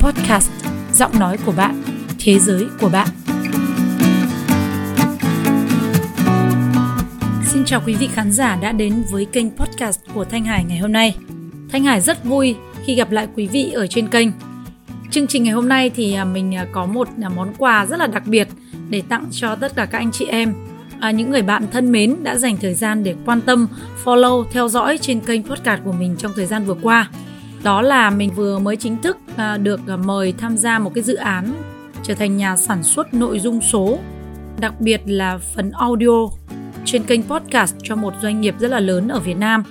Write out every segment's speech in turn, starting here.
podcast Giọng nói của bạn, thế giới của bạn. Xin chào quý vị khán giả đã đến với kênh podcast của Thanh Hải ngày hôm nay. Thanh Hải rất vui khi gặp lại quý vị ở trên kênh. Chương trình ngày hôm nay thì à, mình à, có một à, món quà rất là đặc biệt để tặng cho tất cả các anh chị em à, những người bạn thân mến đã dành thời gian để quan tâm, follow, theo dõi trên kênh podcast của mình trong thời gian vừa qua. Đó là mình vừa mới chính thức à, được à, mời tham gia một cái dự án trở thành nhà sản xuất nội dung số, đặc biệt là phần audio trên kênh podcast cho một doanh nghiệp rất là lớn ở Việt Nam.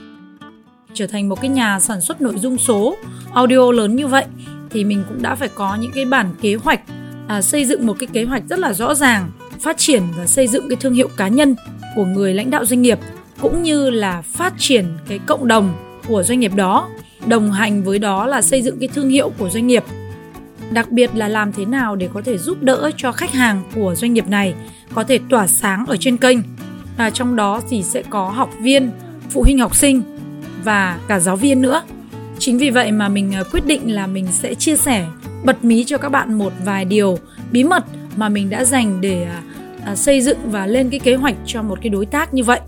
Trở thành một cái nhà sản xuất nội dung số audio lớn như vậy thì mình cũng đã phải có những cái bản kế hoạch à, xây dựng một cái kế hoạch rất là rõ ràng phát triển và xây dựng cái thương hiệu cá nhân của người lãnh đạo doanh nghiệp cũng như là phát triển cái cộng đồng của doanh nghiệp đó đồng hành với đó là xây dựng cái thương hiệu của doanh nghiệp, đặc biệt là làm thế nào để có thể giúp đỡ cho khách hàng của doanh nghiệp này có thể tỏa sáng ở trên kênh. Và trong đó thì sẽ có học viên, phụ huynh học sinh và cả giáo viên nữa. Chính vì vậy mà mình à, quyết định là mình sẽ chia sẻ bật mí cho các bạn một vài điều bí mật mà mình đã dành để à, à, xây dựng và lên cái kế hoạch cho một cái đối tác như vậy.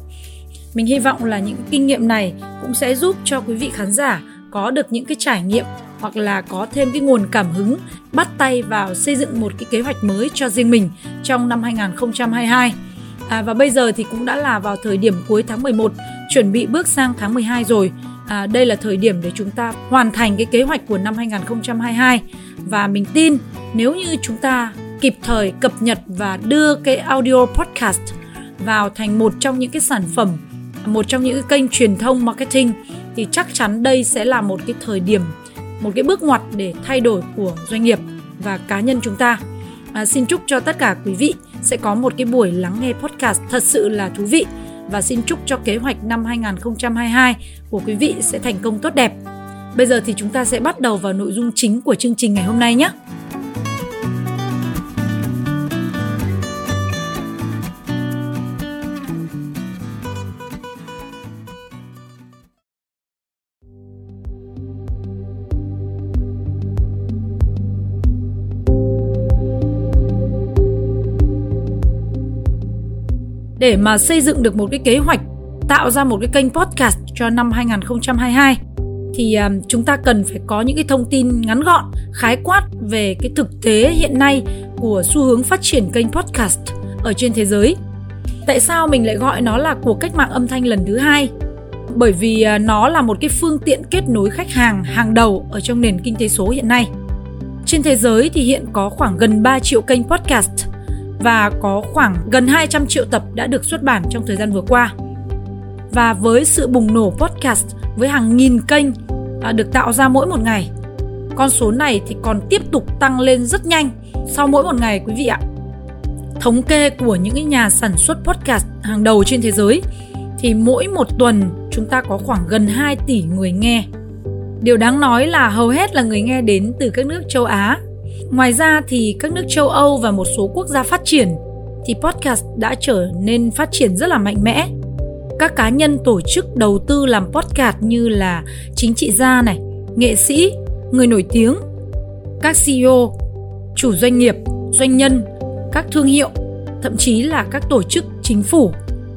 Mình hy vọng là những kinh nghiệm này cũng sẽ giúp cho quý vị khán giả có được những cái trải nghiệm hoặc là có thêm cái nguồn cảm hứng bắt tay vào xây dựng một cái kế hoạch mới cho riêng mình trong năm 2022. À, và bây giờ thì cũng đã là vào thời điểm cuối tháng 11, chuẩn bị bước sang tháng 12 rồi. À, đây là thời điểm để chúng ta hoàn thành cái kế hoạch của năm 2022 và mình tin nếu như chúng ta kịp thời cập nhật và đưa cái audio podcast vào thành một trong những cái sản phẩm một trong những cái kênh truyền thông marketing thì chắc chắn đây sẽ là một cái thời điểm một cái bước ngoặt để thay đổi của doanh nghiệp và cá nhân chúng ta à, xin chúc cho tất cả quý vị sẽ có một cái buổi lắng nghe podcast thật sự là thú vị và xin chúc cho kế hoạch năm 2022 của quý vị sẽ thành công tốt đẹp. Bây giờ thì chúng ta sẽ bắt đầu vào nội dung chính của chương trình ngày hôm nay nhé. Để mà xây dựng được một cái kế hoạch tạo ra một cái kênh podcast cho năm 2022 thì um, chúng ta cần phải có những cái thông tin ngắn gọn, khái quát về cái thực tế hiện nay của xu hướng phát triển kênh podcast ở trên thế giới. Tại sao mình lại gọi nó là cuộc cách mạng âm thanh lần thứ hai? Bởi vì uh, nó là một cái phương tiện kết nối khách hàng hàng đầu ở trong nền kinh tế số hiện nay. Trên thế giới thì hiện có khoảng gần 3 triệu kênh podcast và có khoảng gần 200 triệu tập đã được xuất bản trong thời gian vừa qua. Và với sự bùng nổ podcast với hàng nghìn kênh à, được tạo ra mỗi một ngày, con số này thì còn tiếp tục tăng lên rất nhanh sau mỗi một ngày quý vị ạ. Thống kê của những nhà sản xuất podcast hàng đầu trên thế giới thì mỗi một tuần chúng ta có khoảng gần 2 tỷ người nghe. Điều đáng nói là hầu hết là người nghe đến từ các nước châu Á Ngoài ra thì các nước châu Âu và một số quốc gia phát triển thì podcast đã trở nên phát triển rất là mạnh mẽ. Các cá nhân tổ chức đầu tư làm podcast như là chính trị gia này, nghệ sĩ, người nổi tiếng, các CEO, chủ doanh nghiệp, doanh nhân, các thương hiệu, thậm chí là các tổ chức chính phủ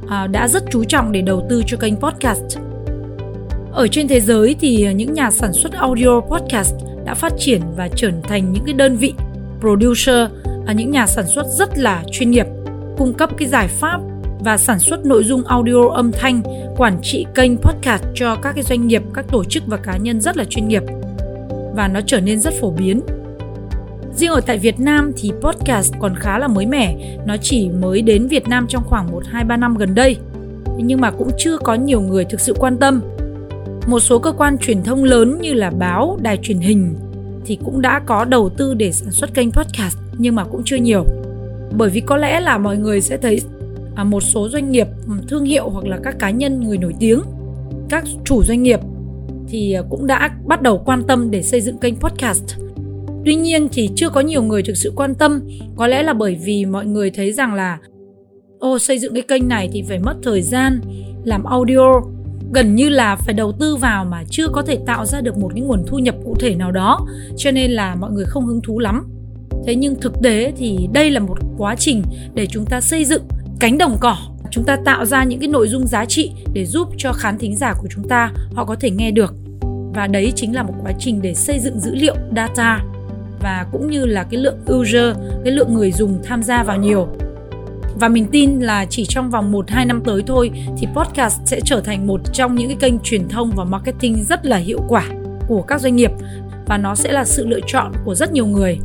à, đã rất chú trọng để đầu tư cho kênh podcast. Ở trên thế giới thì những nhà sản xuất audio podcast đã phát triển và trở thành những cái đơn vị producer những nhà sản xuất rất là chuyên nghiệp cung cấp cái giải pháp và sản xuất nội dung audio âm thanh quản trị kênh podcast cho các cái doanh nghiệp các tổ chức và cá nhân rất là chuyên nghiệp. Và nó trở nên rất phổ biến. Riêng ở tại Việt Nam thì podcast còn khá là mới mẻ, nó chỉ mới đến Việt Nam trong khoảng 1 2 3 năm gần đây. Nhưng mà cũng chưa có nhiều người thực sự quan tâm một số cơ quan truyền thông lớn như là báo, đài truyền hình thì cũng đã có đầu tư để sản xuất kênh podcast nhưng mà cũng chưa nhiều. Bởi vì có lẽ là mọi người sẽ thấy à, một số doanh nghiệp ừ, thương hiệu hoặc là các cá nhân người nổi tiếng, các chủ doanh nghiệp thì à, cũng đã bắt đầu quan tâm để xây dựng kênh podcast. Tuy nhiên thì chưa có nhiều người thực sự quan tâm, có lẽ là bởi vì mọi người thấy rằng là ô xây dựng cái kênh này thì phải mất thời gian làm audio gần như là phải đầu tư vào mà chưa có thể tạo ra được một cái nguồn thu nhập cụ thể nào đó cho nên là mọi người không hứng thú lắm. Thế nhưng thực tế thì đây là một quá trình để chúng ta xây dựng cánh đồng cỏ. Chúng ta tạo ra những cái nội dung giá trị để giúp cho khán thính giả của chúng ta họ có thể nghe được. Và đấy chính là một quá trình để xây dựng dữ liệu data và cũng như là cái lượng user, cái lượng người dùng tham gia vào nhiều. Và mình tin là chỉ trong vòng 1-2 năm tới thôi thì podcast sẽ trở thành một trong những cái kênh truyền thông và marketing rất là hiệu quả của các doanh nghiệp và nó sẽ là sự lựa chọn của rất nhiều người.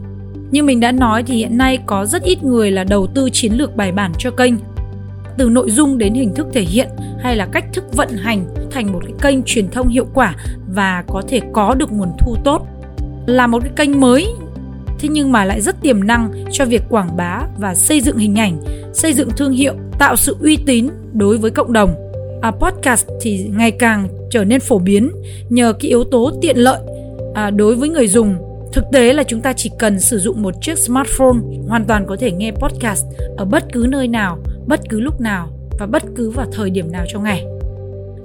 Như mình đã nói thì hiện nay có rất ít người là đầu tư chiến lược bài bản cho kênh từ nội dung đến hình thức thể hiện hay là cách thức vận hành thành một cái kênh truyền thông hiệu quả và có thể có được nguồn thu tốt là một cái kênh mới, thế nhưng mà lại rất tiềm năng cho việc quảng bá và xây dựng hình ảnh xây dựng thương hiệu tạo sự uy tín đối với cộng đồng à, podcast thì ngày càng trở nên phổ biến nhờ cái yếu tố tiện lợi à, đối với người dùng thực tế là chúng ta chỉ cần sử dụng một chiếc smartphone hoàn toàn có thể nghe podcast ở bất cứ nơi nào bất cứ lúc nào và bất cứ vào thời điểm nào trong ngày.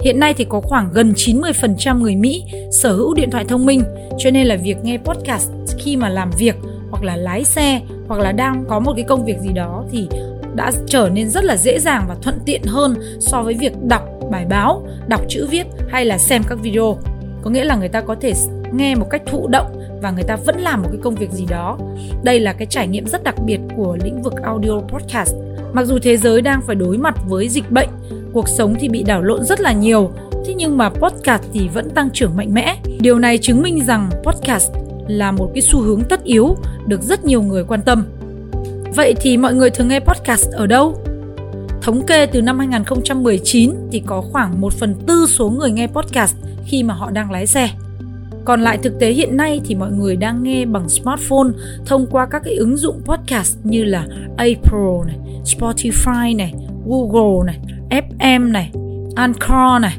Hiện nay thì có khoảng gần 90% người Mỹ sở hữu điện thoại thông minh, cho nên là việc nghe podcast khi mà làm việc hoặc là lái xe hoặc là đang có một cái công việc gì đó thì đã trở nên rất là dễ dàng và thuận tiện hơn so với việc đọc bài báo, đọc chữ viết hay là xem các video. Có nghĩa là người ta có thể nghe một cách thụ động và người ta vẫn làm một cái công việc gì đó. Đây là cái trải nghiệm rất đặc biệt của lĩnh vực audio podcast Mặc dù thế giới đang phải đối mặt với dịch bệnh, cuộc sống thì bị đảo lộn rất là nhiều, thế nhưng mà podcast thì vẫn tăng trưởng mạnh mẽ. Điều này chứng minh rằng podcast là một cái xu hướng tất yếu được rất nhiều người quan tâm. Vậy thì mọi người thường nghe podcast ở đâu? Thống kê từ năm 2019 thì có khoảng 1 phần tư số người nghe podcast khi mà họ đang lái xe. Còn lại thực tế hiện nay thì mọi người đang nghe bằng smartphone thông qua các cái ứng dụng podcast như là Apple này, Spotify này, Google này, FM này, Anchor này,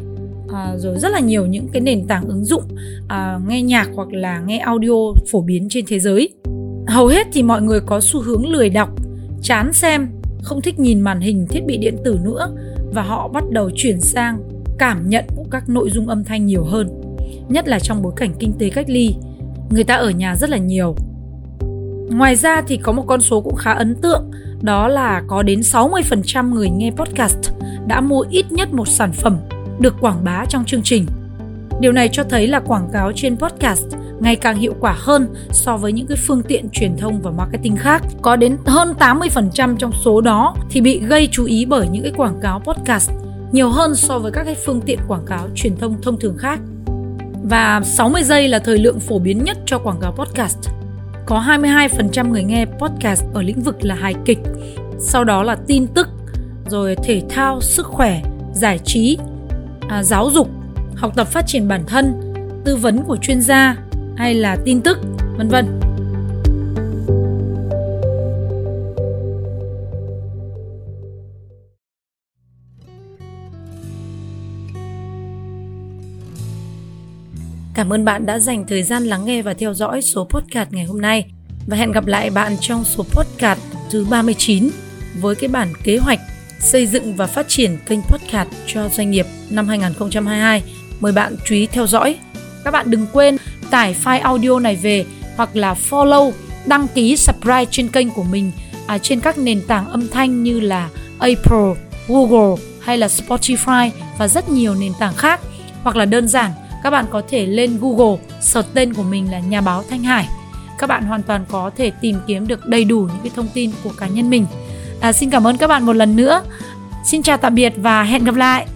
à, rồi rất là nhiều những cái nền tảng ứng dụng à, nghe nhạc hoặc là nghe audio phổ biến trên thế giới. Hầu hết thì mọi người có xu hướng lười đọc, chán xem, không thích nhìn màn hình thiết bị điện tử nữa và họ bắt đầu chuyển sang cảm nhận của các nội dung âm thanh nhiều hơn nhất là trong bối cảnh kinh tế cách ly. Người ta ở nhà rất là nhiều. Ngoài ra thì có một con số cũng khá ấn tượng, đó là có đến 60% người nghe podcast đã mua ít nhất một sản phẩm được quảng bá trong chương trình. Điều này cho thấy là quảng cáo trên podcast ngày càng hiệu quả hơn so với những cái phương tiện truyền thông và marketing khác. Có đến hơn 80% trong số đó thì bị gây chú ý bởi những cái quảng cáo podcast nhiều hơn so với các cái phương tiện quảng cáo truyền thông thông thường khác. Và 60 giây là thời lượng phổ biến nhất cho quảng cáo podcast. Có 22% người nghe podcast ở lĩnh vực là hài kịch, sau đó là tin tức, rồi thể thao, sức khỏe, giải trí, à, giáo dục, học tập phát triển bản thân, tư vấn của chuyên gia hay là tin tức, vân vân. Cảm ơn bạn đã dành thời gian lắng nghe và theo dõi số podcast ngày hôm nay và hẹn gặp lại bạn trong số podcast thứ 39 với cái bản kế hoạch xây dựng và phát triển kênh podcast cho doanh nghiệp năm 2022. Mời bạn chú ý theo dõi. Các bạn đừng quên tải file audio này về hoặc là follow, đăng ký subscribe trên kênh của mình à, trên các nền tảng âm thanh như là Apple, Google hay là Spotify và rất nhiều nền tảng khác hoặc là đơn giản các bạn có thể lên Google search tên của mình là nhà báo Thanh Hải. Các bạn hoàn toàn có thể tìm kiếm được đầy đủ những cái thông tin của cá nhân mình. À, xin cảm ơn các bạn một lần nữa. Xin chào tạm biệt và hẹn gặp lại.